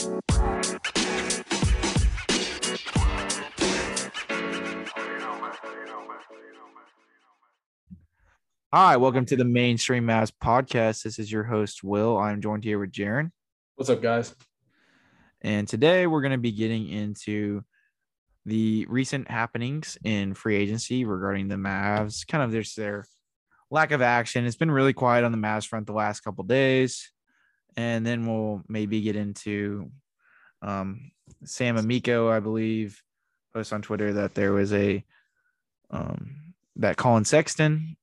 Hi, welcome to the Mainstream Mavs podcast. This is your host, Will. I'm joined here with Jaren. What's up, guys? And today we're going to be getting into the recent happenings in free agency regarding the Mavs, kind of there's their lack of action. It's been really quiet on the Mavs front the last couple days. And then we'll maybe get into um, Sam Amico, I believe, post on Twitter that there was a um, that Collin Sexton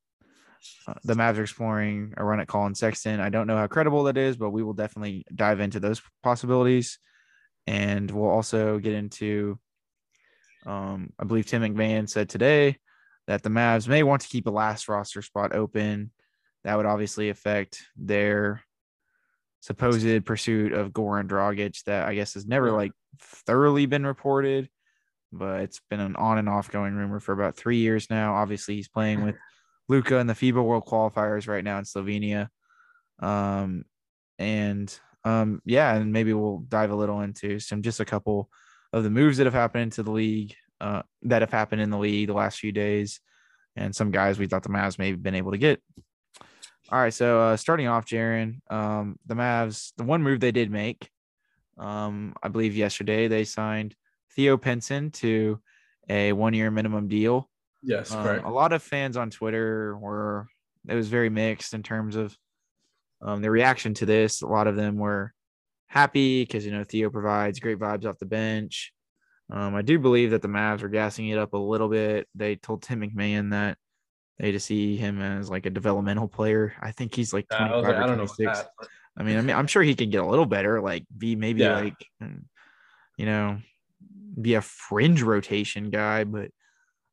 uh, the Mavs are exploring a run at Collin Sexton. I don't know how credible that is, but we will definitely dive into those possibilities. And we'll also get into, um, I believe Tim McMahon said today that the Mavs may want to keep a last roster spot open. That would obviously affect their supposed pursuit of Goran Dragic that I guess has never like thoroughly been reported, but it's been an on and off going rumor for about three years now. Obviously, he's playing with Luka in the FIBA World Qualifiers right now in Slovenia. Um, and um, yeah, and maybe we'll dive a little into some just a couple of the moves that have happened into the league, uh, that have happened in the league the last few days, and some guys we thought the Mavs may have been able to get. All right, so uh, starting off, Jaren, um, the Mavs, the one move they did make, um, I believe yesterday they signed Theo Pinson to a one-year minimum deal Yes, um, correct. A lot of fans on Twitter were it was very mixed in terms of um, the reaction to this. A lot of them were happy because you know Theo provides great vibes off the bench. Um, I do believe that the Mavs were gassing it up a little bit. They told Tim McMahon that they to see him as like a developmental player. I think he's like 25 I, like, or I 26. I mean, I mean, I'm sure he can get a little better, like be maybe Yeah. like, you know, be a fringe rotation guy, but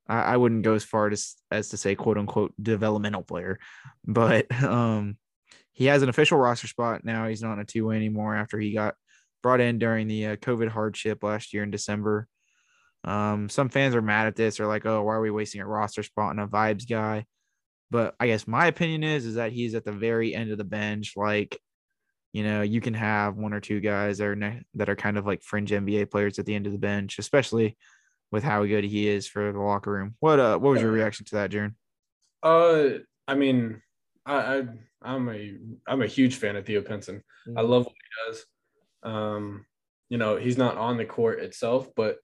I, I wouldn't go as far as as to say quote unquote developmental player, but um, he has an official roster spot now. He's not a two way anymore after he got brought in during the uh, COVID hardship last year in December. Um, some fans are mad at this. They're like, "Oh, why are we wasting a roster spot on a vibes guy?" But I guess my opinion is is that he's at the very end of the bench. Like, you know, you can have one or two guys that are ne- that are kind of like fringe NBA players at the end of the bench, especially with how good he is for the locker room. What uh, what was your reaction to that, Jaren? Uh, I mean, I, I I'm a I'm a huge fan of Theo Pinson. I love what he does. Um, you know, he's not on the court itself, but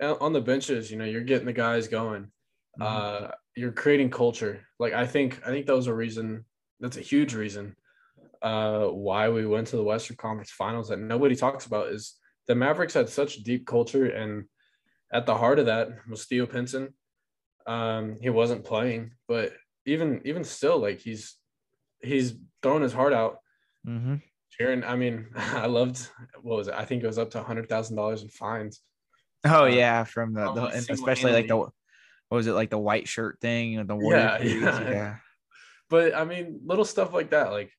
on the benches, you know, you're getting the guys going. Mhm. Uh, you're creating culture. Like I think I think that was a reason. That's a huge reason. Uh, why we went to the Western Conference Finals that nobody talks about is the Mavericks had such deep culture, and at the heart of that was Theo Pinson. Um, he wasn't playing, but even even still, like he's he's throwing his heart out. Mm-hmm. I mean, I loved what was it? I think it was up to hundred thousand dollars in fines. Oh Uh, yeah, from the, the and especially like the what was it like the white shirt thing or the warrior Yeah, yeah. yeah. But I mean, little stuff like that, like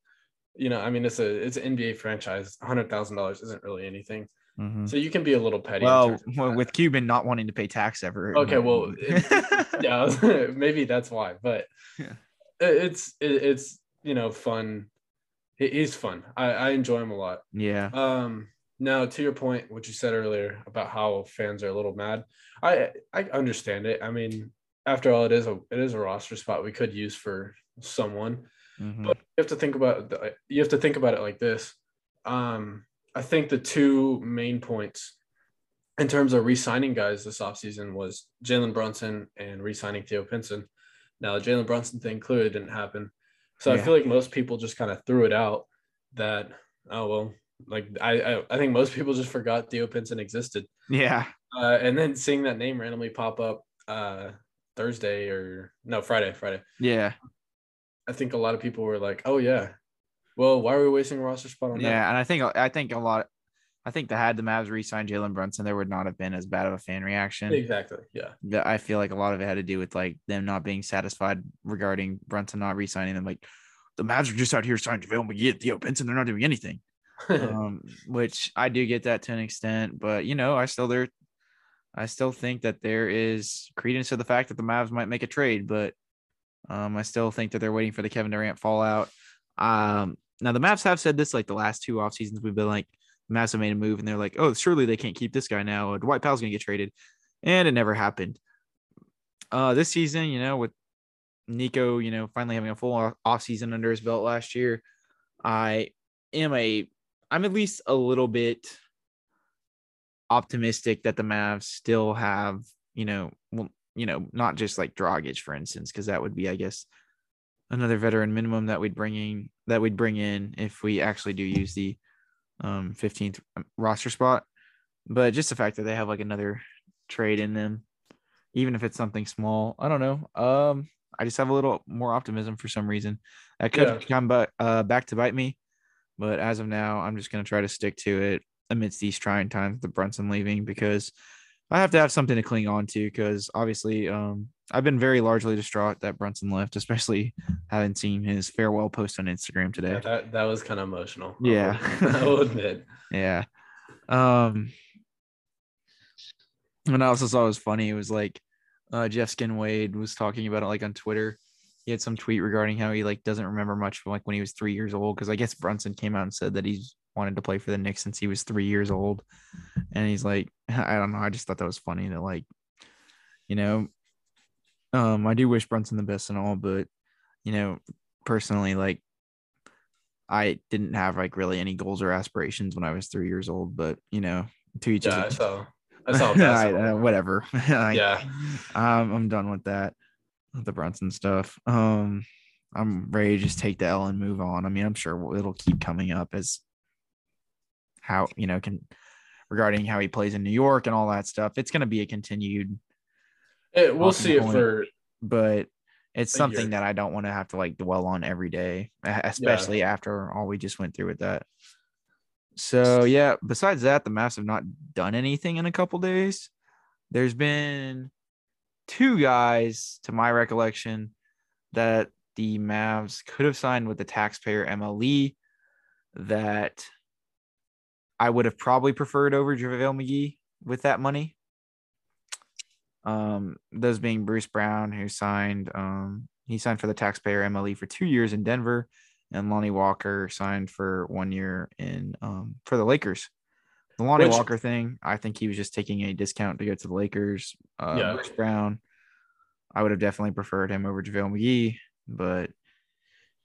you know, I mean, it's a it's an NBA franchise. Hundred thousand dollars isn't really anything, Mhm. so you can be a little petty. Well, well, with Cuban not wanting to pay tax ever. Okay, well, yeah, maybe that's why. But Yeah. it- it's it, it's you know fun. He- He's fun. I, I enjoy him a lot. yeah. Um, now to your point, what you said earlier about how fans are a little mad, I I understand it. I mean, after all, it is a it is a roster spot we could use for someone, Mhm. but you have to think about the- you have to think about it like this. Um, I think the two main points in terms of re-signing guys this offseason was Jalen Brunson and re-signing Theo Pinson. Now the Jalen Brunson thing clearly didn't happen. So Yeah. I feel like most people just kind of threw it out that, oh well, like I, I I think most people just forgot Theo Pinson existed. yeah. Uh, and then seeing that name randomly pop up uh Thursday or no Friday, Friday. Yeah. I think a lot of people were like, "Oh yeah, well, why are we wasting a roster spot on that?" Yeah. And I think I think a lot I think that had the Mavs re-signed Jalen Brunson, there would not have been as bad of a fan reaction. Exactly. Yeah. I feel like a lot of it had to do with like them not being satisfied regarding Brunson not re-signing them. Like the Mavs are just out here signing JaVale McGee and Theo Pinson. They're not doing anything. um, which I do get that to an extent, but you know, I still there. I still think that there is credence to the fact that the Mavs might make a trade, but um, I still think that they're waiting for the Kevin Durant fallout. Um, now the Mavs have said this like the last two off seasons. We've been like, Mavs have made a move and they're like, oh, surely they can't keep this guy now. Dwight Powell's gonna get traded, and it never happened. Uh, this season, you know, with Nico, you know, finally having a full off season under his belt last year, I am a, I'm at least a little bit optimistic that the Mavs still have, you know, well, you know, not just like Dragic, for instance, because that would be, I guess, another veteran minimum that we'd bring in that we'd bring in if we actually do use the um 15th roster spot. But just the fact that they have like another trade in them, even if it's something small, I don't know. Um, I just have a little more optimism for some reason. That could yeah. come back uh, back to bite me, but as of now, I'm just gonna try to stick to it amidst these trying times, the Brunson leaving, because I have to have something to cling on to. Because obviously, um, I've been very largely distraught that Brunson left, especially having seen his farewell post on Instagram today. Yeah, that that was kind of emotional. Yeah, I will admit. yeah. Um, and I also saw it was funny. It was like uh, Jeff Skinwade was talking about it like on Twitter. He had some tweet regarding how he like doesn't remember much from like when he was three years old because I guess Brunson came out and said that he's wanted to play for the Knicks since he was three years old, and he's like, I don't know. I just thought that was funny that like, you know, um, I do wish Brunson the best and all, but you know, personally, like, I didn't have like really any goals or aspirations when I was three years old. But you know, to each yeah, other. That's all. I, uh, whatever. like, yeah. Um, I'm done with that. The Brunson stuff. Um, I'm ready to just take the L and move on. I mean, I'm sure it'll keep coming up as how you know can regarding how he plays in New York and all that stuff. It's going to be a continued. It, we'll see it for, but it's something year. that I don't want to have to like dwell on every day, especially yeah. after all we just went through with that. So yeah, besides that, the Mavs have not done anything in a couple days. There's been two guys, to my recollection, that the Mavs could have signed with the taxpayer MLE that I would have probably preferred over JaVale McGee with that money. Um, those being Bruce Brown, who signed um he signed for the taxpayer MLE for two years in Denver, and Lonnie Walker signed for one year in um, for the Lakers. The Lonnie Which, Walker thing, I think he was just taking a discount to go to the Lakers. Uh, yeah. Bruce Brown, I would have definitely preferred him over JaVale McGee, but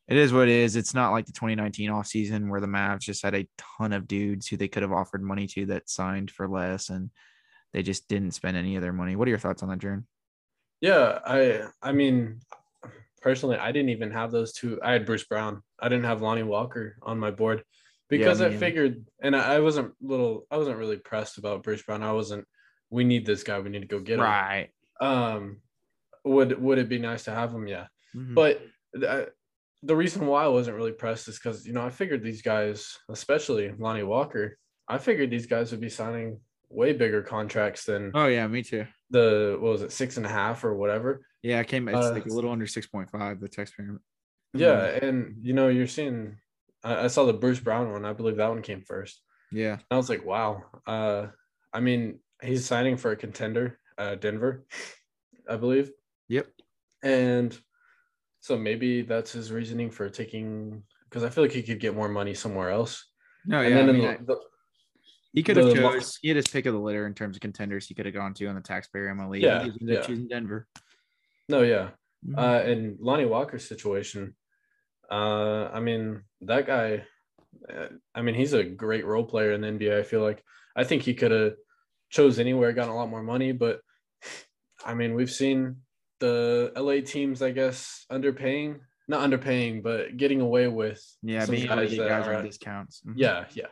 it is what it is. It's not like the 2019 offseason where the Mavs just had a ton of dudes who they could have offered money to that signed for less and they just didn't spend any of their money. What are your thoughts on that, Jern? Yeah, I I mean, personally, I didn't even have those two. I had Bruce Brown. I didn't have Lonnie Walker on my board because yeah, I figured, and I wasn't little, I wasn't really pressed about Bruce Brown. I wasn't. We need this guy. We need to go get him. Right. Um, would would it be nice to have him? Yeah, mm-hmm. but the, the reason why I wasn't really pressed is because you know I figured these guys, especially Lonnie Walker, I figured these guys would be signing way bigger contracts than. Oh yeah, me too. The what was it, six and a half or whatever? Yeah, it came. It's uh, like a little under six point five. The text payment. Yeah, and you know you're seeing. I, I, saw the Bruce Brown one. I believe that one came first. Yeah, I was like, wow. Uh, I mean, he's signing for a contender, uh, Denver, I believe. Yep. And so maybe that's his reasoning for taking because I feel like he could get more money somewhere else. No, yeah. I mean, the, the, he could have chose. He had his pick of the litter in terms of contenders. He could have gone to on the taxpayer MLE. Yeah, he yeah. choosing Denver. No, yeah. Mm-hmm. Uh, and Lonnie Walker's situation, uh, I mean, that guy, uh, I mean, he's a great role player in the NBA. I feel like I think he could have chose anywhere, gotten a lot more money, but I mean, we've seen the LA teams, I guess, underpaying, not underpaying, but getting away with yeah, being guys, able to guys are, on discounts. Mm-hmm. Yeah, yeah.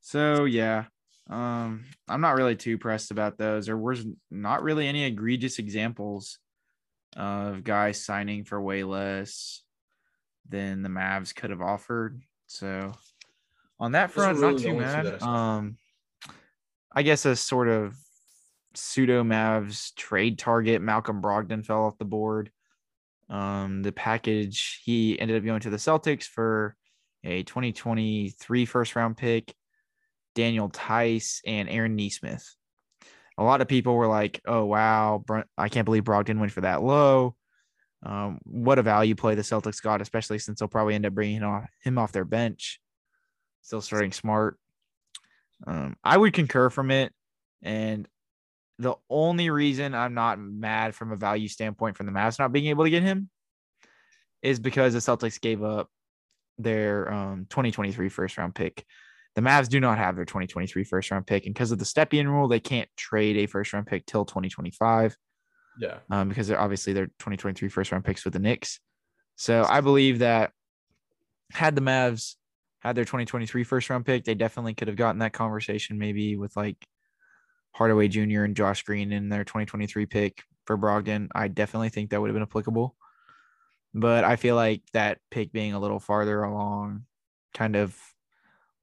So yeah, um, I'm not really too pressed about those. There was not really any egregious examples of guys signing for way less than the Mavs could have offered. So on that front, really not too mad. Um, I guess a sort of pseudo Mavs trade target, Malcolm Brogdon fell off the board. Um, the package he ended up going to the Celtics for a 2023 first round pick Daniel Theis, and Aaron Nesmith. A lot of people were like, "Oh wow, I can't believe Brogdon went for that low." Um, what a value play the Celtics got, especially since they'll probably end up bringing him off, their bench. still starting smart. Um, I would concur from it. And the only reason I'm not mad from a value standpoint from the Mavs not being able to get him is because the Celtics gave up their um, 2023 first round pick. The Mavs do not have their 2023 first round pick. And because of the Stepien rule, they can't trade a first round pick till 2025. Yeah. Um, because they're obviously their 2023 first round picks with the Knicks. So I believe that had the Mavs had their 2023 first round pick, they definitely could have gotten that conversation maybe with like Hardaway Jr. and Josh Green in their 2023 pick for Brogdon. I definitely think that would have been applicable. But I feel like that pick being a little farther along kind of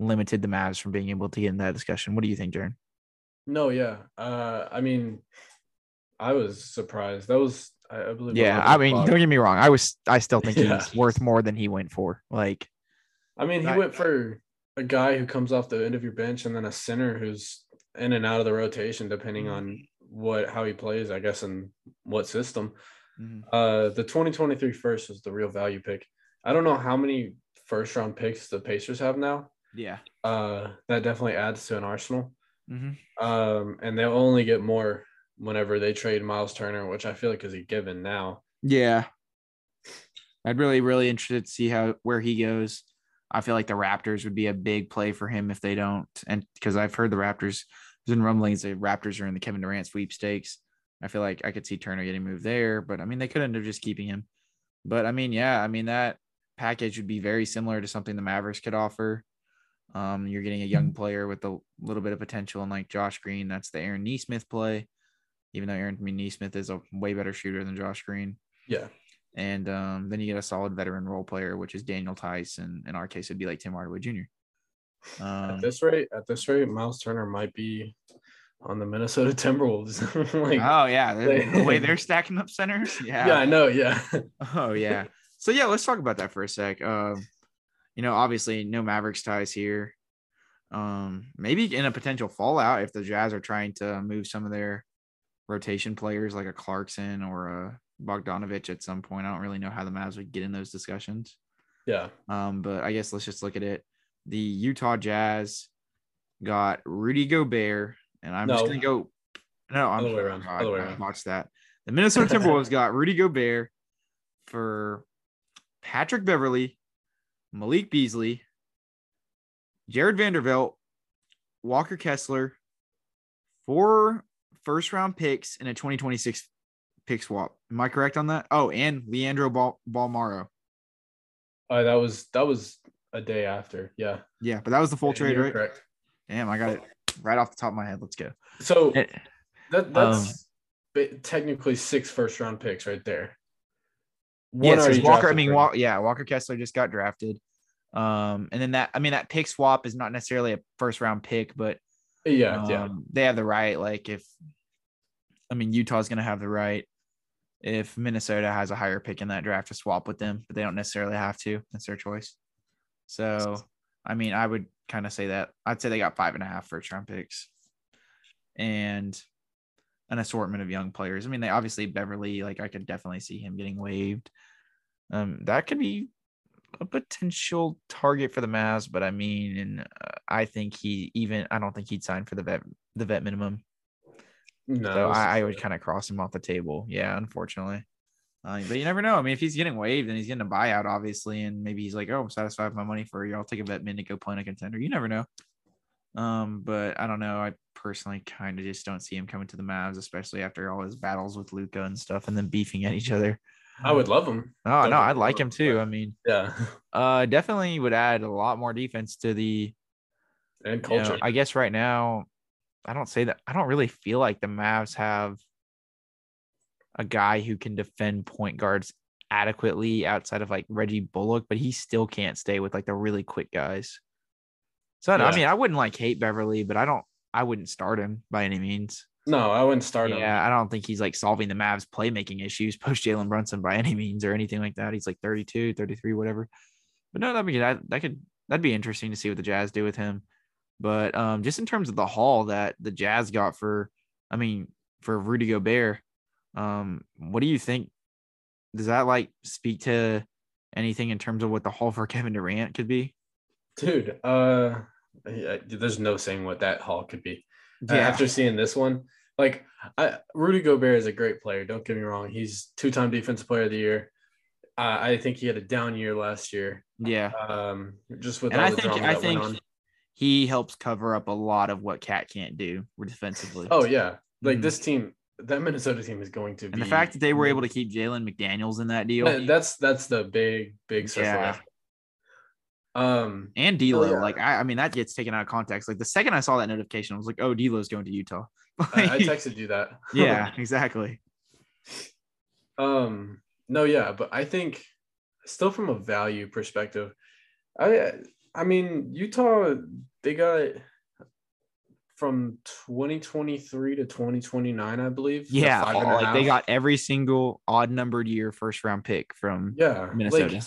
limited the Mavs from being able to get in that discussion. What do you think, Jaren? No, yeah. Uh, I mean, I was surprised. That was, I, I believe. Yeah, I mean, don't get me wrong. I was, I still think Yeah. he's worth more than he went for. Like, I mean, he I- went for a guy who comes off the end of your bench and then a center who's in and out of the rotation, depending Mm-hmm. on what how he plays, I guess, and what system. mhm. Uh, the 2023 first was the real value pick. I don't know how many first round picks the Pacers have now. Yeah, Uh, that definitely adds to an arsenal. hmm Um, and they'll only get more whenever they trade Miles Turner, which I feel like is a given now. yeah. I'd really, really interested to see how where he goes. I feel like the Raptors would be a big play for him if they don't, and because I've heard the Raptors, there's been rumblings the Raptors are in the Kevin Durant sweepstakes. I feel like I could see Turner getting moved there, but I mean they could end up just keeping him. But I mean, yeah, I mean that package would be very similar to something the Mavericks could offer. Um, you're getting a young player with a little bit of potential, and like Josh Green, that's the Aaron Nesmith play. Even though Aaron Nesmith is a way better shooter than Josh Green, Yeah. and um, then you get a solid veteran role player, which is Daniel Theis, and in our case, it'd be like Tim Hardaway Jr. Um, At this rate, at this rate, Miles Turner might be on the Minnesota Timberwolves. like, oh yeah, the, the way they're stacking up centers, yeah. yeah. I know. Yeah. Oh yeah. So yeah, let's talk about that for a sec. Um, you know, obviously no Mavericks ties here. Um, maybe in a potential fallout if the Jazz are trying to move some of their rotation players like a Clarkson or a Bogdanovich at some point. I don't really know how the Mavs would get in those discussions. yeah. Um, but I guess let's just look at it. The Utah Jazz got Rudy Gobert, and I'm just gonna go. No, I'm Other way around, God, other way around. Watch that. The Minnesota Timberwolves got Rudy Gobert for Patrick Beverley, Malik Beasley, Jarred Vanderbilt, Walker Kessler, four first round picks and a 2026 pick swap. Am I correct on that? Oh, and Leandro Bal- Bolmaro. Uh, that was that was a day after. Yeah. Yeah, but that was the full Yeah, trade, right? Correct. Damn, I got it right off the top of my head. Let's go. So Eh, that that's um, technically six first round picks right there. Yeah, One so Walker. I mean, yeah, Walker Kessler just got drafted. Um, and then that I mean that pick swap is not necessarily a first round pick, but. Yeah. yeah. um, they have the right. Like if I mean Utah's gonna have the right if Minnesota has a higher pick in that draft to swap with them, but they don't necessarily have to. That's their choice. So I mean, I would kind of say that I'd say they got five and a half first round picks and an assortment of young players. I mean, they obviously Beverley, like I could definitely see him getting waived. Um, that could be a potential target for the Mavs, but I mean, and uh, I think he even I don't think he'd sign for the vet the vet minimum. No. So I, I would kind of cross him off the table. Yeah, unfortunately. Uh, but you never know. I mean, if he's getting waived and he's getting a buyout, obviously, and maybe he's like, "Oh, I'm satisfied with my money for you. I'll take a vet min to go play in a contender." You never know. Um, but I don't know. I personally kind of just don't see him coming to the Mavs, especially after all his battles with Luka and stuff, and then beefing at each other. I would love him. Oh no, I'd like him too. I mean, Yeah. uh, definitely would add a lot more defense to the And you know, culture. I guess right now, I don't say that. I don't really feel like the Mavs have a guy who can defend point guards adequately outside of like Reggie Bullock, but he still can't stay with like the really quick guys. So I Yeah. mean, I wouldn't like hate Beverley, but I don't. I wouldn't start him by any means. no, I wouldn't start him. Yeah, I don't think he's like solving the Mavs playmaking issues post Jalen Brunson by any means or anything like that. He's like 32, 33, whatever. But no, that'd be that that could that'd be interesting to see what the Jazz do with him. But um, just in terms of the haul that the Jazz got for, I mean, for Rudy Gobert, um, what do you think? Does that like speak to anything in terms of what the haul for Kevin Durant could be? dude. Uh, yeah, there's no saying what that haul could be. Uh, after seeing this one, like I, Rudy Gobert is a great player. Don't get me wrong; he's two-time Defensive Player of the Year. Uh, I think he had a down year last year. Yeah. Um, just with And all I the think drama I that went think on. he helps cover up a lot of what KAT can't do defensively. Oh yeah, like Mhm. this team, that Minnesota team is going to be. and the fact that they were able to keep Jalen McDaniels in that deal. That's that's the big big stuff. Yeah. Um, and D'Lo, yeah. like I, I mean, that gets taken out of context. Like the second I saw that notification, I was like, "Oh, D'Lo's going to Utah." I, I texted you that. yeah, exactly. Um, no, yeah, but I think still from a value perspective, I I mean Utah they got from 2023 to 2029, I believe. Yeah, and like they got every single odd numbered year first round pick from yeah Minnesota. Like,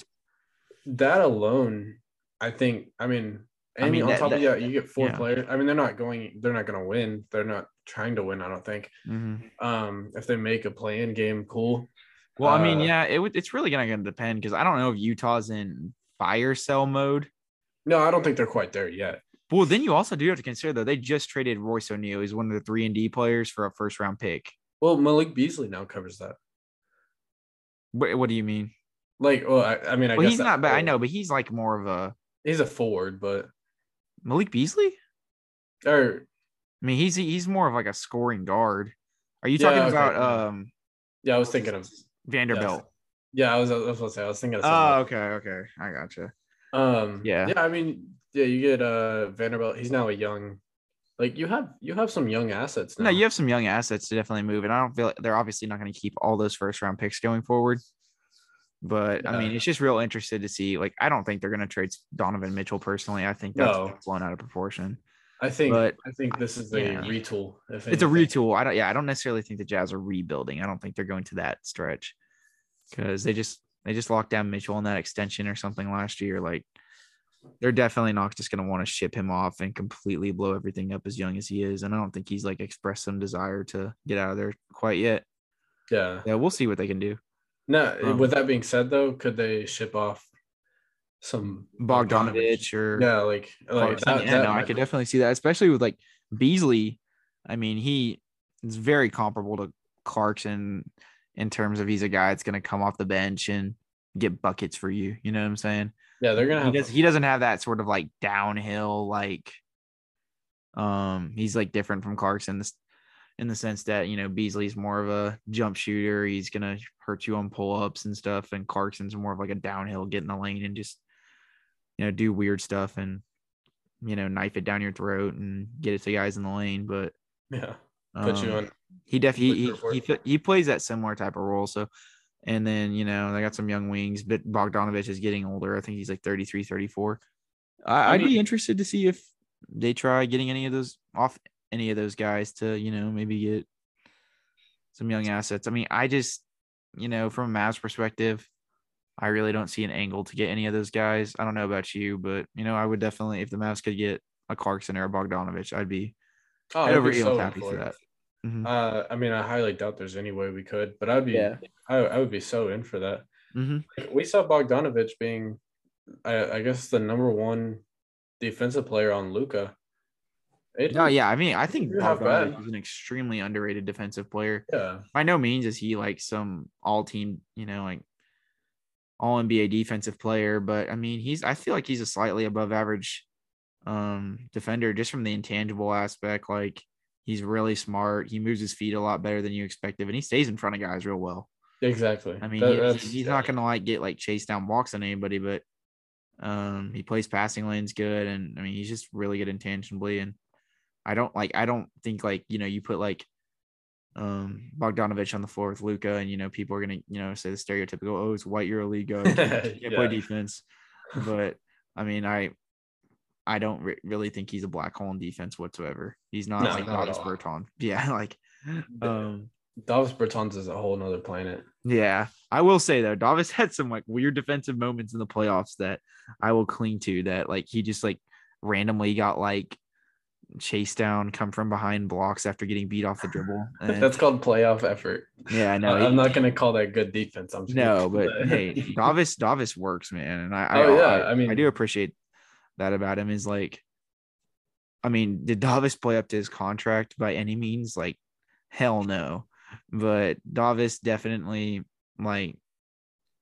that alone, I think. I mean, I mean, on that- top of that- that, you get four yeah. players. I mean, they're not going. They're not going to win. They're not trying to win. I don't think. Mhm. Um, if they make a play-in game, cool. Well, I mean, Uh, yeah, it would. It's really gonna, gonna depend because I don't know if Utah's in fire cell mode. No, I don't think they're quite there yet. Well, then you also do have to consider though they just traded Royce O'Neale. He's one of the three and D players for a first round pick. Well, Malik Beasley now covers that. What, what do you mean? Like, well, I, I mean, I well, guess he's that- not bad. I know, but he's like more of a he's a forward, but Malik Beasley. or I mean, he's he's more of like a scoring guard. Are you Yeah, talking okay, about yeah. um yeah, I was thinking of Vanderbilt? yeah, I was I was gonna say I was thinking of Oh, okay, okay, I gotcha. um yeah. yeah, I mean, yeah, you get uh Vanderbilt. He's now a young, like you have you have some young assets now. No, you have some young assets to definitely move, and I don't feel they're obviously not going to keep all those first round picks going forward. But I mean, it's just real interested to see. Like, I don't think they're going to trade Donovan Mitchell personally. I think that's No. blown out of proportion. I think but- I think this is a yeah. retool. If It's a retool. I don't. Yeah, I don't necessarily think the Jazz are rebuilding. I don't think they're going to that stretch because they just they just locked down Mitchell on that extension or something last year. Like, they're definitely not just going to want to ship him off and completely blow everything up as young as he is. And I don't think he's like expressed some desire to get out of there quite yet. Yeah. Yeah, we'll see what they can do. No. Um, with that being said, though, could they ship off some Bogdanovich or Yeah, like like that, yeah, that no, I could definitely see that, especially with like Beasley. I mean, he is very comparable to Clarkson in terms of he's a guy that's going to come off the bench and get buckets for you. You know what I'm saying? Yeah, they're gonna He have. does. He doesn't have that sort of like downhill like. Um, he's like different from Clarkson this, in the sense that you know Beasley's more of a jump shooter. He's gonna hurt you on pull ups and stuff, and Clarkson's more of like a downhill, get in the lane and just you know do weird stuff and you know knife it down your throat and get it to guys in the lane. But yeah, put you um, on. he definitely he, he, he plays that similar type of role. So, and then you know they got some young wings, but Bogdanovich is getting older. I think he's like 33, 34. I, I I'd be interested to see if they try getting any of those off any of those guys to you know maybe get some young assets. I mean, I just you know from a Mavs perspective. I really don't see an angle to get any of those guys. I don't know about you, but you know, I would definitely if the Mavs could get a Clarkson or a Bogdanovich, I'd be Oh, I'd I'd over be eel so happy in for it. that. Mhm. Uh, I mean, I highly doubt there's any way we could, but I'd be, Yeah. I, I would be so in for that. Mhm. We saw Bogdanovich being, I, I guess, the number one defensive player on Luka. No, yeah. I mean, I think You're not bad. Bogdanovich is an extremely underrated defensive player. yeah, By no means is he like some all team, you know, like all NBA defensive player, but I mean, he's I feel like he's a slightly above average um defender just from the intangible aspect. Like he's really smart. He moves his feet a lot better than you expected, and he stays in front of guys real well. exactly. I mean, That- he- he's not gonna like get like chase down walks on anybody, but um, he plays passing lanes good, and I mean, he's just really good intangibly. And I don't like, I don't think like you know, you put like um Bogdanovich on the floor with Luka, and you know, people are gonna you know say the stereotypical, oh, it's white Euro guard, he can't, play defense. But I mean, I. I don't re- really think he's a black hole in defense whatsoever. He's not No, like not Davis. Berton. Yeah, like um Davis Bertans is a whole nother planet. yeah, I will say though, Davis had some like weird defensive moments in the playoffs that I will cling to. That like he just like randomly got like chased down, come from behind blocks after getting beat off the dribble. And, That's called playoff effort. yeah, I know. I, am not gonna call that good defense. I'm just no, but hey, Davis Davis works, man, and I, I Oh, yeah, I, I mean- I do appreciate that about him is like, I mean, did Davis play up to his contract by any means? Like, hell no. But Davis definitely like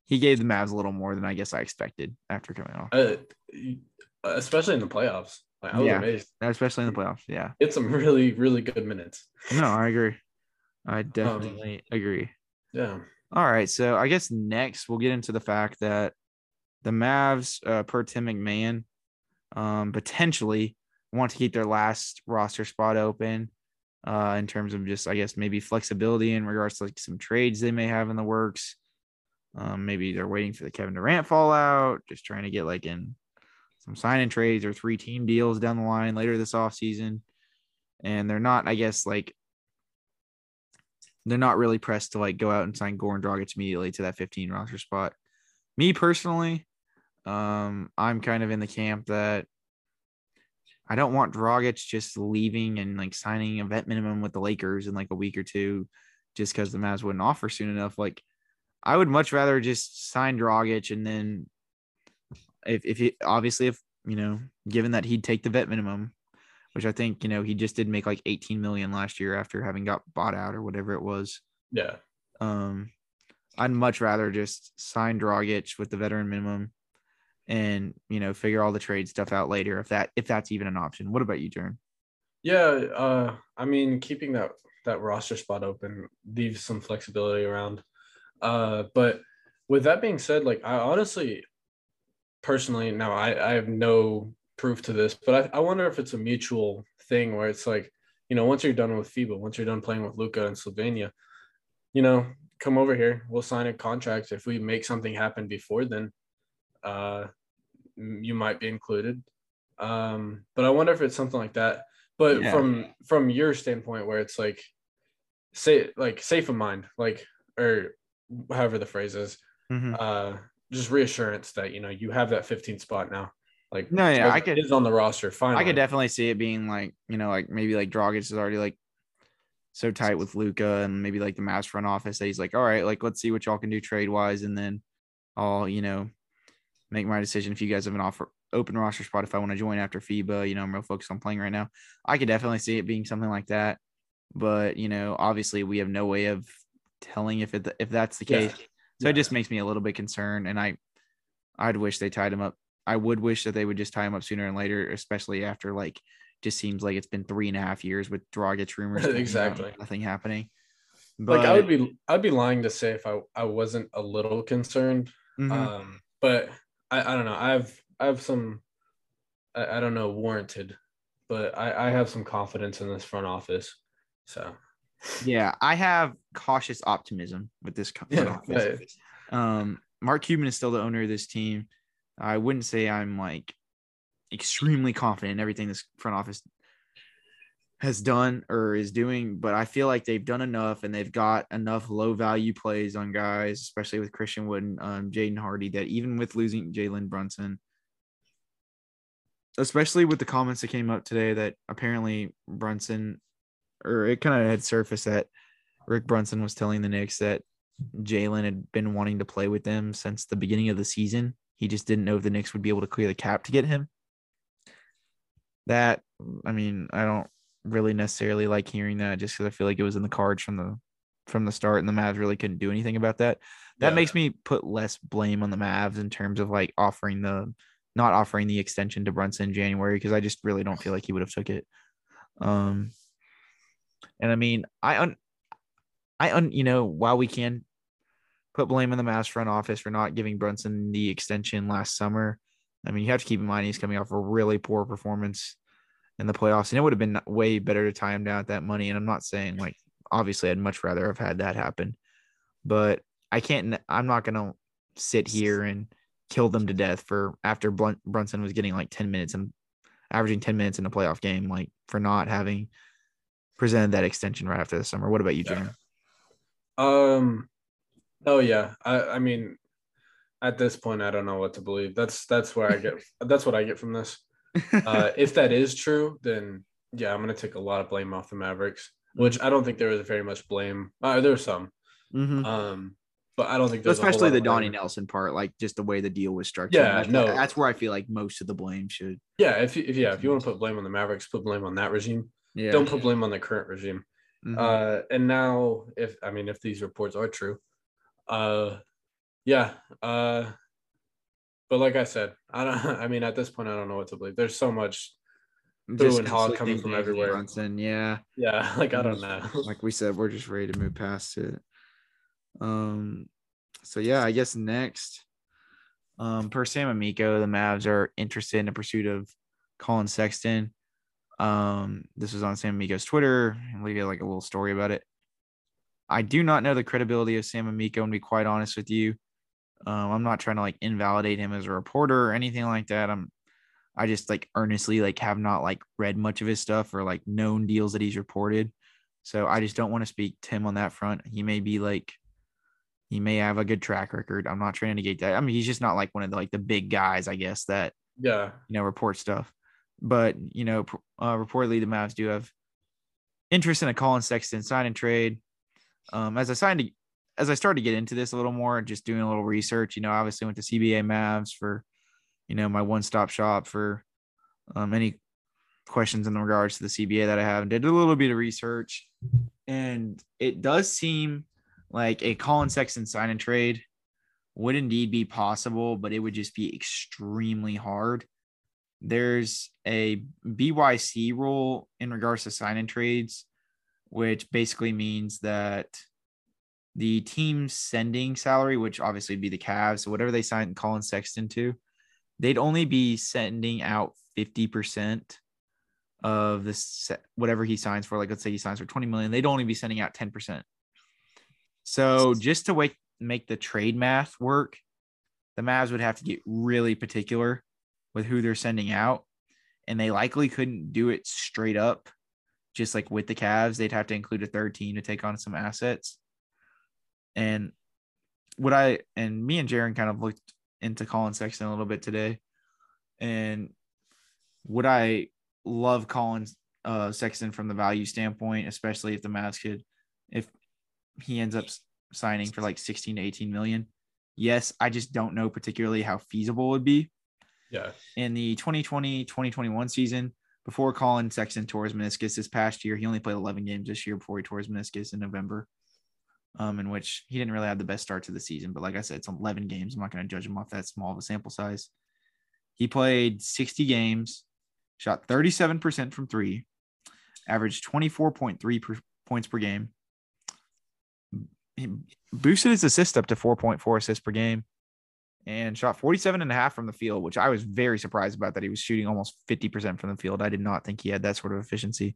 he gave the Mavs a little more than I guess I expected after coming off. Uh, especially in the playoffs. Like, I was Yeah. amazed. Especially in the playoffs. Yeah. It's some really, really good minutes. No, I agree. I definitely agree. Yeah. All right. So I guess next we'll get into the fact that the Mavs, uh, per Tim McMahon, um, potentially want to keep their last roster spot open uh, in terms of just, I guess, maybe flexibility in regards to like some trades they may have in the works. Um, maybe they're waiting for the Kevin Durant fallout, just trying to get like in some sign and trades or three team deals down the line later this offseason. And they're not, I guess, like they're not really pressed to like go out and sign Goran Dragic immediately to that 15 roster spot. Me personally, um, I'm kind of in the camp that I don't want Dragic just leaving and like signing a vet minimum with the Lakers in like a week or two just because the Mavs wouldn't offer soon enough. Like I would much rather just sign Dragic and then if if he obviously if you know, given that he'd take the vet minimum, which I think, you know, he just did make like 18 million last year after having got bought out or whatever it was. Yeah. Um, I'd much rather just sign Dragic with the veteran minimum and, you know, figure all the trade stuff out later if that if that's even an option. What about you, Jern? Yeah. Uh, I mean, keeping that that roster spot open leaves some flexibility around. Uh, but with that being said, like I honestly, personally, now I I have no proof to this, but I, I wonder if it's a mutual thing where it's like, you know, once you're done with FIBA, once you're done playing with Luka and Slovenia, you know, come over here. We'll sign a contract. If we make something happen before then, uh, you might be included. Um, but I wonder if it's something like that. But Yeah. from from your standpoint, where it's like, say like safe of mind, like or however the phrase is, Mhm. uh, just reassurance that you know you have that 15 spot now. Like No, yeah, I could- is on the roster. Finally, I could definitely see it being like, you know, like maybe like Dragic is already like so tight with Luka and maybe like the Mavs front office that he's like, all right, like let's see what y'all can do trade wise, and then I'll, you know, make my decision if you guys have an offer open roster spot if I want to join after FIBA. You know, I'm real focused on playing right now. I could definitely see it being something like that. But you know, obviously we have no way of telling if it if that's the Yeah. So Yeah. it just makes me a little bit concerned. And I I'd wish they tied him up. I would wish that they would just tie him up sooner and later, especially after like just seems like it's been three and a half years with Dragic rumors. coming out Exactly. Nothing happening. But like I would be I'd be lying to say if I, I wasn't a little concerned. mhm. Um, but I, I don't know. I have I have some I, I don't know warranted, but I, I have some confidence in this front office. So yeah, I have cautious optimism with this co- front yeah. Um, Mark Cuban is still the owner of this team. I wouldn't say I'm like extremely confident in everything this front office has done or is doing, but I feel like they've done enough and they've got enough low value plays on guys, especially with Christian Wood and um, Jaden Hardy, that even with losing Jalen Brunson, especially with the comments that came up today that apparently Brunson, or it kind of had surfaced that Rick Brunson was telling the Knicks that Jalen had been wanting to play with them since the beginning of the season. He just didn't know if the Knicks would be able to clear the cap to get him. That, I mean, I don't really necessarily like hearing that just because I feel like it was in the cards from the from the start and the Mavs really couldn't do anything about that. That Yeah. makes me put less blame on the Mavs in terms of like offering the not offering the extension to Brunson in January because I just really don't feel like he would have took it. Um and I mean, I un I un you know, while we can put blame on the Mavs front office for not giving Brunson the extension last summer, I mean, you have to keep in mind he's coming off a really poor performance in the playoffs, and it would have been way better to tie him down at that money. And I'm not saying like obviously I'd much rather have had that happen, but I can't. I'm not gonna sit here and kill them to death for after Brunson was getting like 10 minutes and averaging 10 minutes in a playoff game, like for not having presented that extension right after the summer. What about you, Yeah. Um, oh yeah. I I mean, at this point, I don't know what to believe. That's that's where I get. that's what I get from this. Uh, if that is true, then yeah, I'm gonna take a lot of blame off the Mavericks, which I don't think there was very much blame. Uh, there was some. Mhm. Um, but I don't think there's a whole especially the Donnie blame. Nelson part, like just the way the deal was structured. Yeah, that's, no. that's where I feel like most of the blame should. Yeah, if, you- if yeah, if you want to put blame on the Mavericks, put blame on that regime. Yeah. Don't put blame on the current regime. Mhm. Uh, and now, if I mean, if these reports are true, uh, yeah. Uh, but like I said, I don't. I mean, at this point, I don't know what to believe. There's so much. through and hog coming from everywhere. Brunson, yeah. Yeah, like I don't know. like we said, we're just ready to move past it. Um, so yeah, I guess next, um, per Sam Amico, the Mavs are interested in the pursuit of Collin Sexton. Um, this was on Sam Amico's Twitter. I'll leave you like a little story about it. I do not know the credibility of Sam Amico, and be quite honest with you. Um, I'm not trying to like invalidate him as a reporter or anything like that. I'm I just like earnestly like have not like read much of his stuff or like known deals that he's reported. So I just don't want to speak to him on that front. He may be like he may have a good track record. I'm not trying to negate that. I mean, he's just not like one of the like the big guys, I guess, that Yeah, you know report stuff. But you know, uh, reportedly the Mavs do have interest in a Collin Sexton sign and trade. Um, as I signed to, as I started to get into this a little more, just doing a little research, you know, obviously went to CBA Mavs for, you know, my one stop shop for um, any questions in regards to the CBA that I have, and did a little bit of research, and it does seem like a Collin Sexton sign and trade would indeed be possible, but it would just be extremely hard. There's a BYC rule in regards to sign trades, which basically means that the team sending salary, which obviously would be the Cavs, so whatever they sign Collin Sexton to, they'd only be sending out 50% of this whatever he signs for. Like let's say he signs for 20 million, they'd only be sending out 10%. So just to wake, make the trade math work, the Mavs would have to get really particular with who they're sending out. And they likely couldn't do it straight up, just like with the Cavs. They'd have to include a third team to take on some assets. And what I and me and Jaren kind of looked into Collin Sexton a little bit today. And would I love Collin uh, Sexton from the value standpoint, especially if the Mavs could, if he ends up signing for like 16 to 18 million. Yes, I just don't know particularly how feasible it would be yeah, in the 2020 2021 season. Before Collin Sexton tore his meniscus this past year, he only played 11 games this year before he tore his meniscus in November, um, in which he didn't really have the best start to the season. But like I said, it's 11 games. I'm not going to judge him off that small of a sample size. He played 60 games, shot 37% from three, averaged 24.3 per, points per game. He boosted his assist up to 4.4 assists per game and shot 47 and a half from the field, which I was very surprised about that he was shooting almost 50% from the field. I did not think he had that sort of efficiency.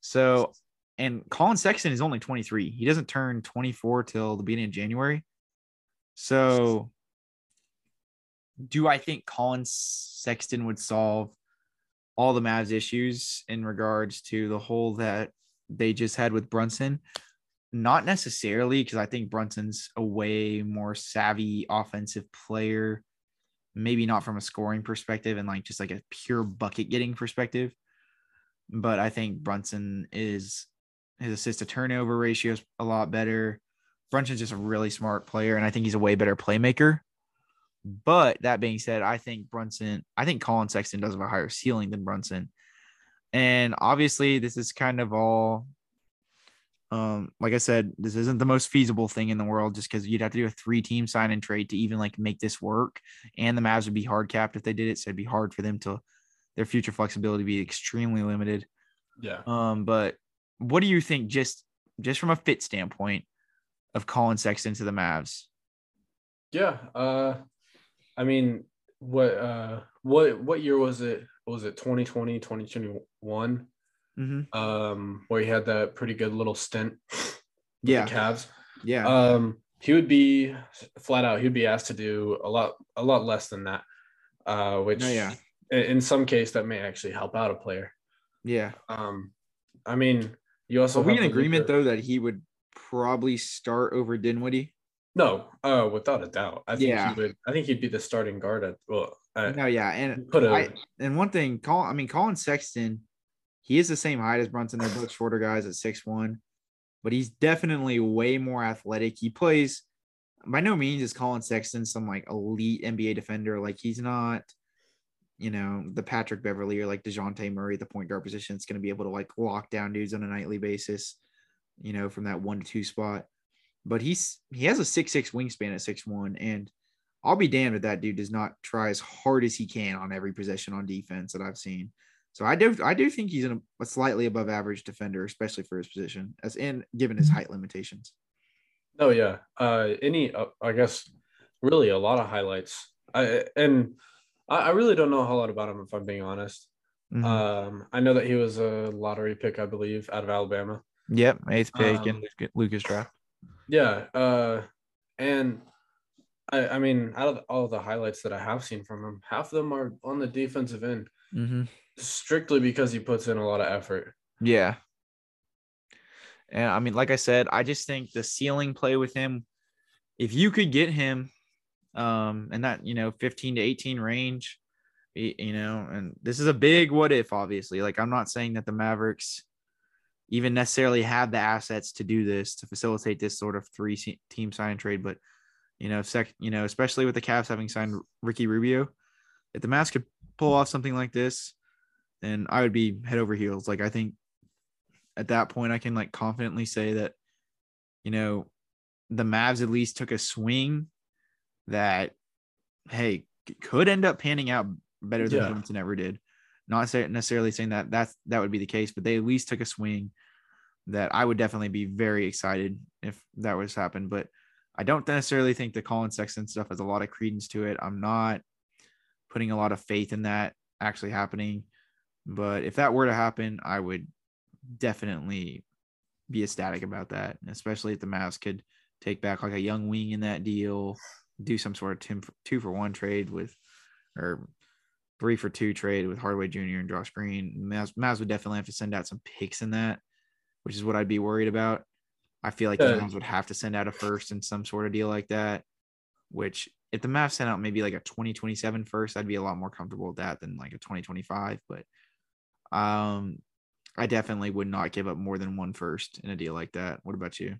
So, and Collin Sexton is only 23. He doesn't turn 24 till the beginning of January. So, do I think Collin Sexton would solve all the Mavs issues in regards to the hole that they just had with Brunson? Not necessarily, because I think Brunson's a way more savvy offensive player. Maybe not from a scoring perspective and like just like a pure bucket getting perspective. But I think Brunson is his assist to turnover ratio is a lot better. Brunson's just a really smart player, and I think he's a way better playmaker. But that being said, I think Brunson, I think Collin Sexton does have a higher ceiling than Brunson. And obviously, this is kind of all, um, like I said, this isn't the most feasible thing in the world just because you'd have to do a three team sign and trade to even like make this work. And the Mavs would be hard capped if they did it. So it'd be hard for them to, their future flexibility be extremely limited. yeah. Um, but what do you think just, just from a fit standpoint of Collin Sexton to the Mavs? Yeah. Uh I mean, what uh what what year was it? Was it 2020, 2021? Mm-hmm. Um, where he had that pretty good little stint Yeah. the Cavs. Yeah. Um, he would be flat out, he would be asked to do a lot a lot less than that. Uh, which yeah. in, some case that may actually help out a player. yeah. Um, I mean, you also Are we in agreement though that he would probably start over Dinwiddie? No, uh, without a doubt. I think Yeah. he would. I think he'd be the starting guard at well. No, yeah, and put a I, and one thing, Collin, I mean, Collin Sexton, he is the same height as Brunson. They're both shorter guys at six one, but he's definitely way more athletic. He plays by no means is Collin Sexton some like elite NBA defender. Like he's not, you know, the Patrick Beverley or like DeJounte Murray the point guard position. It's going to be able to like lock down dudes on a nightly basis, you know, from that one to two spot. But he's he has a six six wingspan at six one, and I'll be damned if that dude does not try as hard as he can on every possession on defense that I've seen. So I do I do think he's a, a slightly above average defender, especially for his position, as in given his height limitations. Oh yeah. Uh, any uh, I guess really a lot of highlights. I and I, I, really don't know a whole lot about him if I'm being honest. Mm-hmm. Um, I know that he was a lottery pick, I believe, out of Alabama. Yep, eighth pick um, in Luka's draft. Yeah, uh, and I, I mean, out of all the highlights that I have seen from him, half of them are on the defensive end, mm-hmm. Strictly because he puts in a lot of effort. Yeah, and I mean, like I said, I just think the ceiling play with him, if you could get him um in that, you know, 15 to 18 range, you know, and this is a big what if, obviously. Like, I'm not saying that the Mavericks even necessarily have the assets to do this to facilitate this sort of three team sign trade, but you know, sec, you know, especially with the Cavs having signed Ricky Rubio, if the Mavs could pull off something like this, then I would be head over heels. Like I think at that point, I can like confidently say that, you know, the Mavs at least took a swing that, hey, could end up panning out better than yeah. Ever did. Not necessarily saying that that's that would be the case, but they at least took a swing that I would definitely be very excited if that was happened. But I don't necessarily think the Collin Sexton stuff has a lot of credence to it. I'm not putting a lot of faith in that actually happening. But if that were to happen, I would definitely be ecstatic about that, especially if the Mavs could take back like a young wing in that deal, do some sort of two for, one trade with, or three for two trade with Hardaway Jr. and Josh Green. Mavs, Mavs would definitely have to send out some picks in that, which is what I'd be worried about. I feel like the Mavs would have to send out a first in some sort of deal like that. Which, if the Mavs sent out maybe like a 2027 first, I'd be a lot more comfortable with that than like a 2025. But um, I definitely would not give up more than one first in a deal like that. What about you?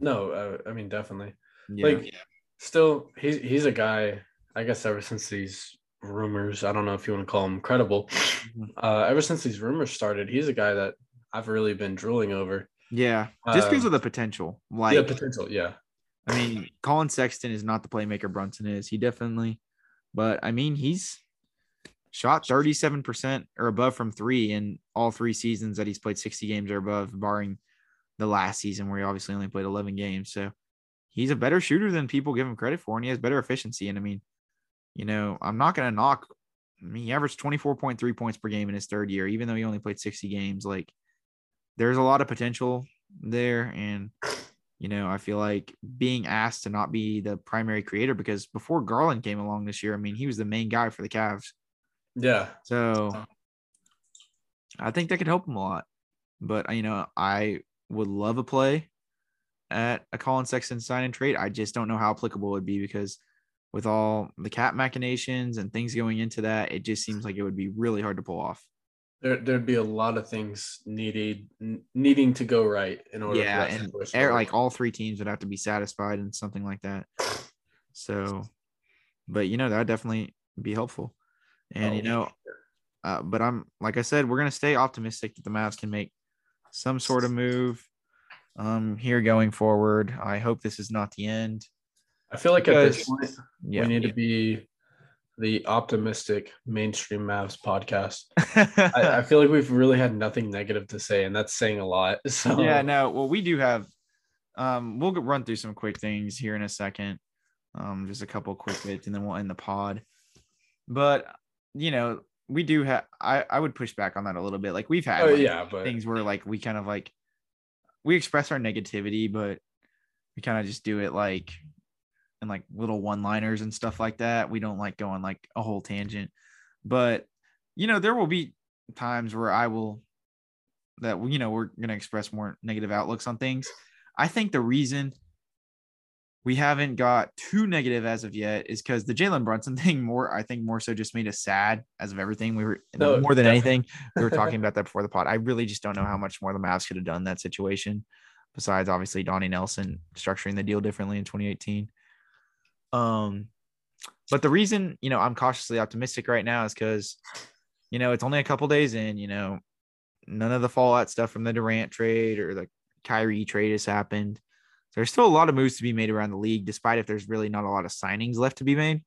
No, uh, I mean definitely. Yeah. Like, still, he's he's a guy. I guess ever since these rumors, I don't know if you want to call him credible. Mm-hmm. Uh, ever since these rumors started, he's a guy that I've really been drooling over. Yeah, just because of the potential. Like yeah, potential. Yeah. I mean, Collin Sexton is not the playmaker Brunson is. He definitely, but I mean, he's shot 37% or above from three in all three seasons that he's played 60 games or above, barring the last season where he obviously only played 11 games. So he's a better shooter than people give him credit for, and he has better efficiency. And I mean, you know, I'm not going to knock. I mean, he averaged 24.3 points per game in his third year, even though he only played 60 games. Like, there's a lot of potential there. And, you know, I feel like being asked to not be the primary creator because before Garland came along this year, I mean, he was the main guy for the Cavs. Yeah. So I think that could help him a lot. But you know, I would love a play at a Collin Sexton sign and trade. I just don't know how applicable it would be because with all the cap machinations and things going into that, it just seems like it would be really hard to pull off. There, there'd be a lot of things needed needing to go right in order. Yeah, and like all three teams would have to be satisfied and something like that. So, but you know that would definitely be helpful. And oh, you know, uh, but I'm like I said, we're gonna stay optimistic that the Mavs can make some sort of move um here going forward. I hope this is not the end. I feel like because, at this point yeah, we need yeah. to be the optimistic mainstream Mavs podcast. I, I, feel like we've really had nothing negative to say, and that's saying a lot. So yeah, no, well, we do have. Um, we'll run through some quick things here in a second. Um, just a couple quick bits, and then we'll end the pod. But you know, we do have I, I would push back on that a little bit. Like we've had oh, like, yeah, but things where like we kind of like we express our negativity, but we kind of just do it like and like little one-liners and stuff like that. We don't like go on like a whole tangent. But you know, there will be times where I will that you know we're gonna express more negative outlooks on things. I think the reason we haven't got too negative as of yet is because the Jalen Brunson thing more, I think more so just made us sad as of everything. We were no, more than definitely. anything. We were talking about that before the pod. I really just don't know how much more the Mavs could have done that situation. Besides, obviously, Donnie Nelson structuring the deal differently in 2018. Um, but the reason you know I'm cautiously optimistic right now is because you know it's only a couple days in. You know, none of the fallout stuff from the Durant trade or the Kyrie trade has happened. There's still a lot of moves to be made around the league, despite if there's really not a lot of signings left to be made.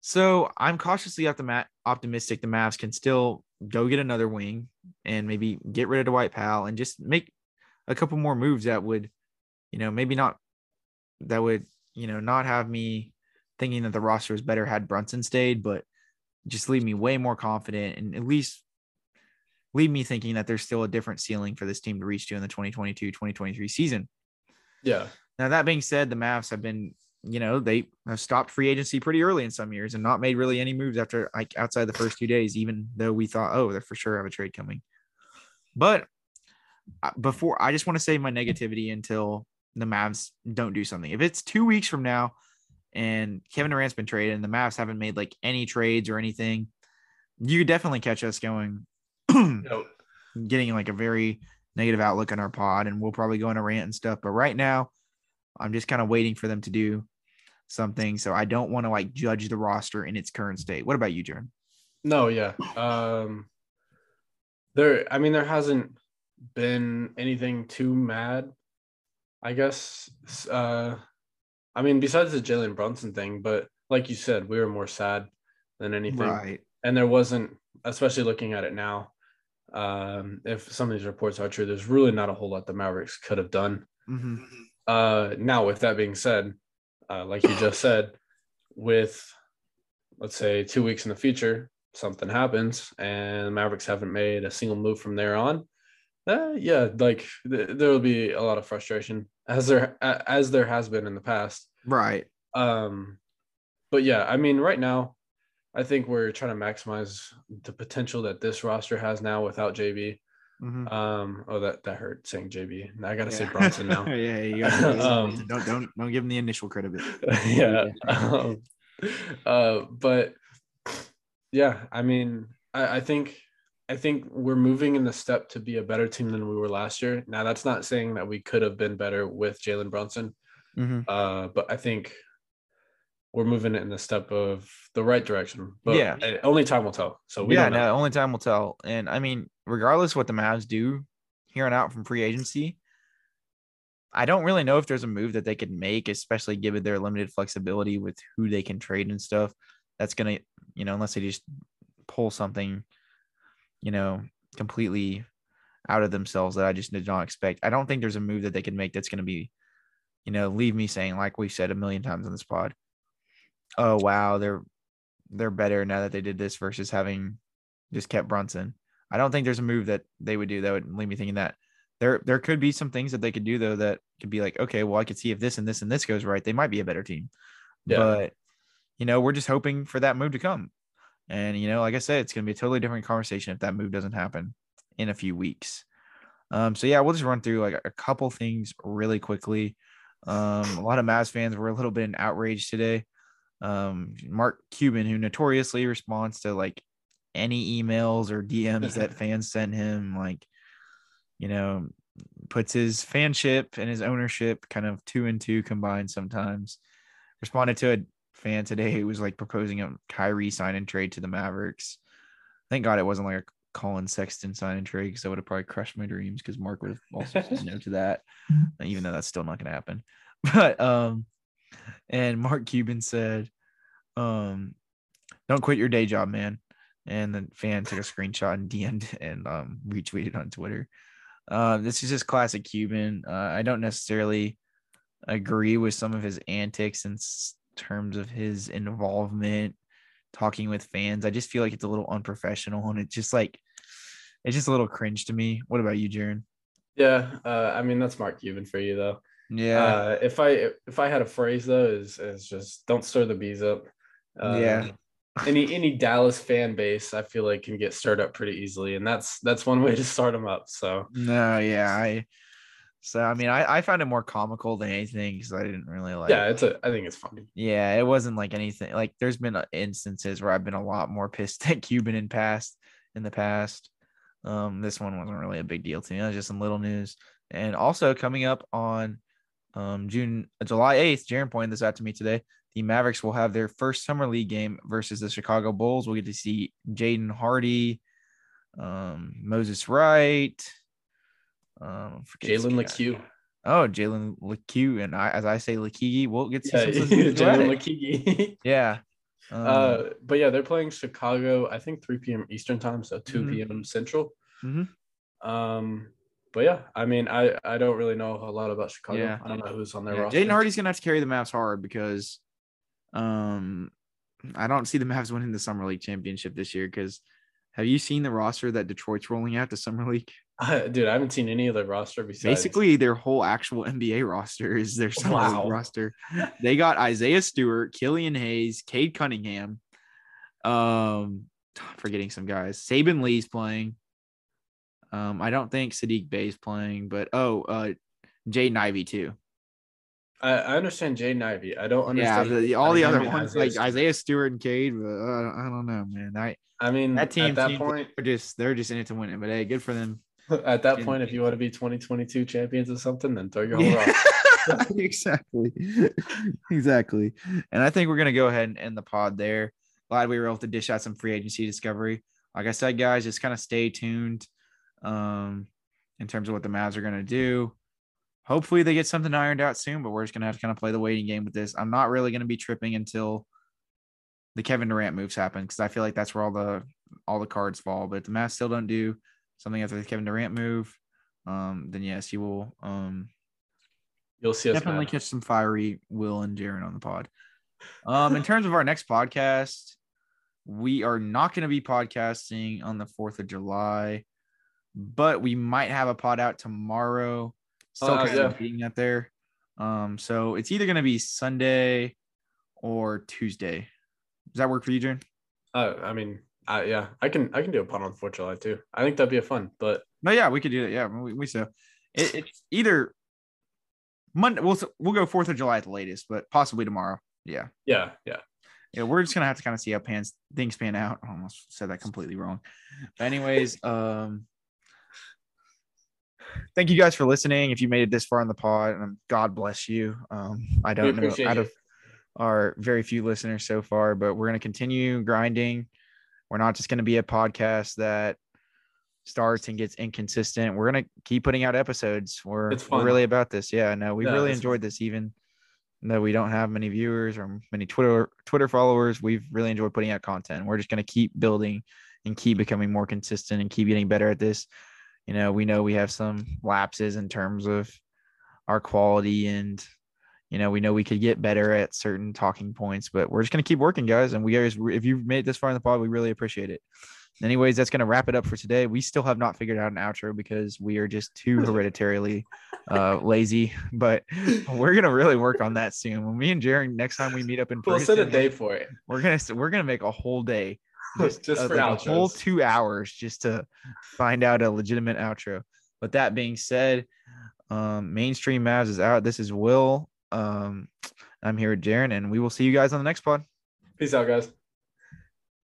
So I'm cautiously optimistic the Mavs can still go get another wing and maybe get rid of Dwight Powell and just make a couple more moves that would, you know, maybe not that would, you know, not have me thinking that the roster was better had Brunson stayed, but just leave me way more confident and at least leave me thinking that there's still a different ceiling for this team to reach to in the 2022 2023 season. Yeah. Now, that being said, the Mavs have been you know, they have stopped free agency pretty early in some years and not made really any moves after like outside the first two days, even though we thought, oh, they're for sure have a trade coming. But uh, before I just want to save my negativity until the Mavs don't do something. If it's two weeks from now and Kevin Durant's been traded and the Mavs haven't made like any trades or anything, you definitely catch us going, getting like a very negative outlook on our pod, and we'll probably go on a rant and stuff. But right now, I'm just kind of waiting for them to do something. So I don't want to like judge the roster in its current state. What about you, Jaren? No, yeah. Um there I mean there hasn't been anything too mad. I guess uh I mean besides the Jalen Brunson thing, but like you said, we were more sad than anything. Right. And there wasn't, especially looking at it now, um, if some of these reports are true, there's really not a whole lot the Mavericks could have done. Mm-hmm. Uh, now, with that being said, uh, like you just said, with let's say two weeks in the future, something happens and the Mavericks haven't made a single move from there on. Uh, yeah, like th- there will be a lot of frustration as there as there has been in the past. Right. Um, but yeah, I mean, right now, I think we're trying to maximize the potential that this roster has now without JB. Mm-hmm. Um, oh, that that hurt saying JB. I gotta yeah. say Brunson now. yeah, you um, don't don't don't give him the initial credit. yeah. Um, uh, but yeah, I mean, I, I think I think we're moving in the step to be a better team than we were last year. Now, that's not saying that we could have been better with Jalen Brunson, mm-hmm. uh, but I think we're moving it in the step of the right direction. But yeah, only time will tell. So we yeah, no, only time will tell. And I mean, regardless what the Mavs do here on out from free agency, I don't really know if there's a move that they could make, especially given their limited flexibility with who they can trade and stuff. That's gonna, you know, unless they just pull something, you know, completely out of themselves that I just did not expect. I don't think there's a move that they can make that's gonna be, you know, leave me saying like we've said a million times on this pod oh wow, they're they're better now that they did this versus having just kept Brunson. I don't think there's a move that they would do that would leave me thinking that there there could be some things that they could do though that could be like, okay, well, I could see if this and this and this goes right, they might be a better team. Yeah. But you know, we're just hoping for that move to come. And you know, like I said, it's gonna be a totally different conversation if that move doesn't happen in a few weeks. Um, so yeah, we'll just run through like a couple things really quickly. Um, a lot of Mavs fans were a little bit outraged today um, Mark Cuban, who notoriously responds to like any emails or DMs that fans send him, like, you know, puts his fanship and his ownership kind of two and two combined sometimes. Responded to a fan today who was like proposing a Kyrie sign and trade to the Mavericks. Thank God it wasn't like a Collin Sexton sign and trade because that would have probably crushed my dreams because Mark would have also said no to that, even though that's still not going to happen. But um, and Mark Cuban said, um, don't quit your day job, man. And the fan took a screenshot and DM'd and um, retweeted on Twitter. Uh, this is just classic Cuban. Uh, I don't necessarily agree with some of his antics in terms of his involvement talking with fans. I just feel like it's a little unprofessional and it's just like it's just a little cringe to me. What about you, Jaren? Yeah, uh, I mean that's Mark Cuban for you though. Yeah. Uh, if I if I had a phrase though, is is just don't stir the bees up. Um, yeah. any any Dallas fan base, I feel like can get stirred up pretty easily, and that's that's one way to start them up. So no, yeah, I. So I mean, I, I found it more comical than anything because I didn't really like. Yeah, it's a. I think it's funny. Yeah, it wasn't like anything. Like, there's been uh, instances where I've been a lot more pissed at Cuban in past in the past. Um, this one wasn't really a big deal to me. It was just some little news. And also coming up on um, June, uh, July 8th, Jaren pointed this out to me today. The Mavericks will have their first summer league game versus the Chicago Bulls. We'll get to see Jaden Hardy, um, Moses Wright, um, Jalen Lecque. Oh, Jalen Lecque, and I, as I say, Lekigi, we'll get to yeah, Jalen Lecque. yeah. Um, uh, but yeah, they're playing Chicago. I think 3 p.m. Eastern time, so 2 mm-hmm. p.m. Central. Mm-hmm. Um, but yeah, I mean, I I don't really know a lot about Chicago. Yeah. I don't know who's on their yeah. roster. Jaden Hardy's gonna have to carry the Mavs hard because, um, I don't see the Mavs winning the summer league championship this year. Because have you seen the roster that Detroit's rolling out to summer league? Uh, dude, I haven't seen any of the roster besides. Basically, their whole actual NBA roster is their summer wow. league roster. They got Isaiah Stewart, Killian Hayes, Cade Cunningham. Um, forgetting some guys. Saben Lee's playing. Um, I don't think Saddiq is playing, but oh, uh, Jaden Ivey too. I, I understand Jaden Ivey. I don't understand. Yeah, the, all the other ones Isaiah like Isaiah Stewart and Cade. But, uh, I don't know, man. I I mean, that team at that point, they're just they're just in it to win it. But hey, good for them. At that point, if you want to be 2022 champions or something, then throw your whole yeah. exactly, exactly. And I think we're gonna go ahead and end the pod there. Glad we were able to dish out some free agency discovery. Like I said, guys, just kind of stay tuned um, in terms of what the Mavs are going to do. Hopefully, they get something ironed out soon, but we're just going to have to kind of play the waiting game with this. I'm not really going to be tripping until the Kevin Durant moves happen because I feel like that's where all the all the cards fall. But if the Mavs still don't do something after the Kevin Durant move, um, then yes, you will. Um, You'll see us definitely catch some fiery Will and Jaren on the pod. Um, in terms of our next podcast, we are not going to be podcasting on the Fourth of July but we might have a pod out tomorrow. Still uh, kind yeah. of being that there. Um, so it's either gonna be Sunday or Tuesday. Does that work for you, Jaren? Uh, I mean, uh, yeah, I can I can do a pod on Fourth July too. I think that'd be a fun. But no, yeah, we could do that. Yeah, we, we so it, it's either Monday. We'll we'll go Fourth of July at the latest, but possibly tomorrow. Yeah. Yeah. Yeah. Yeah, we're just gonna have to kind of see how pans things pan out. I almost said that completely wrong. But anyways, um, thank you guys for listening. If you made it this far in the pod, and God bless you. Um, I don't know out of our very few listeners so far, but we're going to continue grinding. We're not just going to be a podcast that starts and gets inconsistent. We're going to keep putting out episodes. We're, we're really about this. Yeah, no, we yeah, really enjoyed fun. this, even though we don't have many viewers or many Twitter Twitter followers. We've really enjoyed putting out content. We're just going to keep building and keep becoming more consistent and keep getting better at this you know, we know we have some lapses in terms of our quality and you know, we know we could get better at certain talking points, but we're just gonna keep working, guys. And we guys, if you've made this far in the pod, we really appreciate it. Anyways, that's gonna wrap it up for today. We still have not figured out an outro because we are just too hereditarily uh, lazy, but we're gonna really work on that soon. When me and Jaren next time we meet up in we'll set a day for it. We're gonna we're gonna make a whole day just, just for like a whole two hours just to find out a legitimate outro. But that being said, um, mainstream Mavs is out. This is Will. Um, I'm here with Jaren, and we will see you guys on the next pod. Peace out, guys.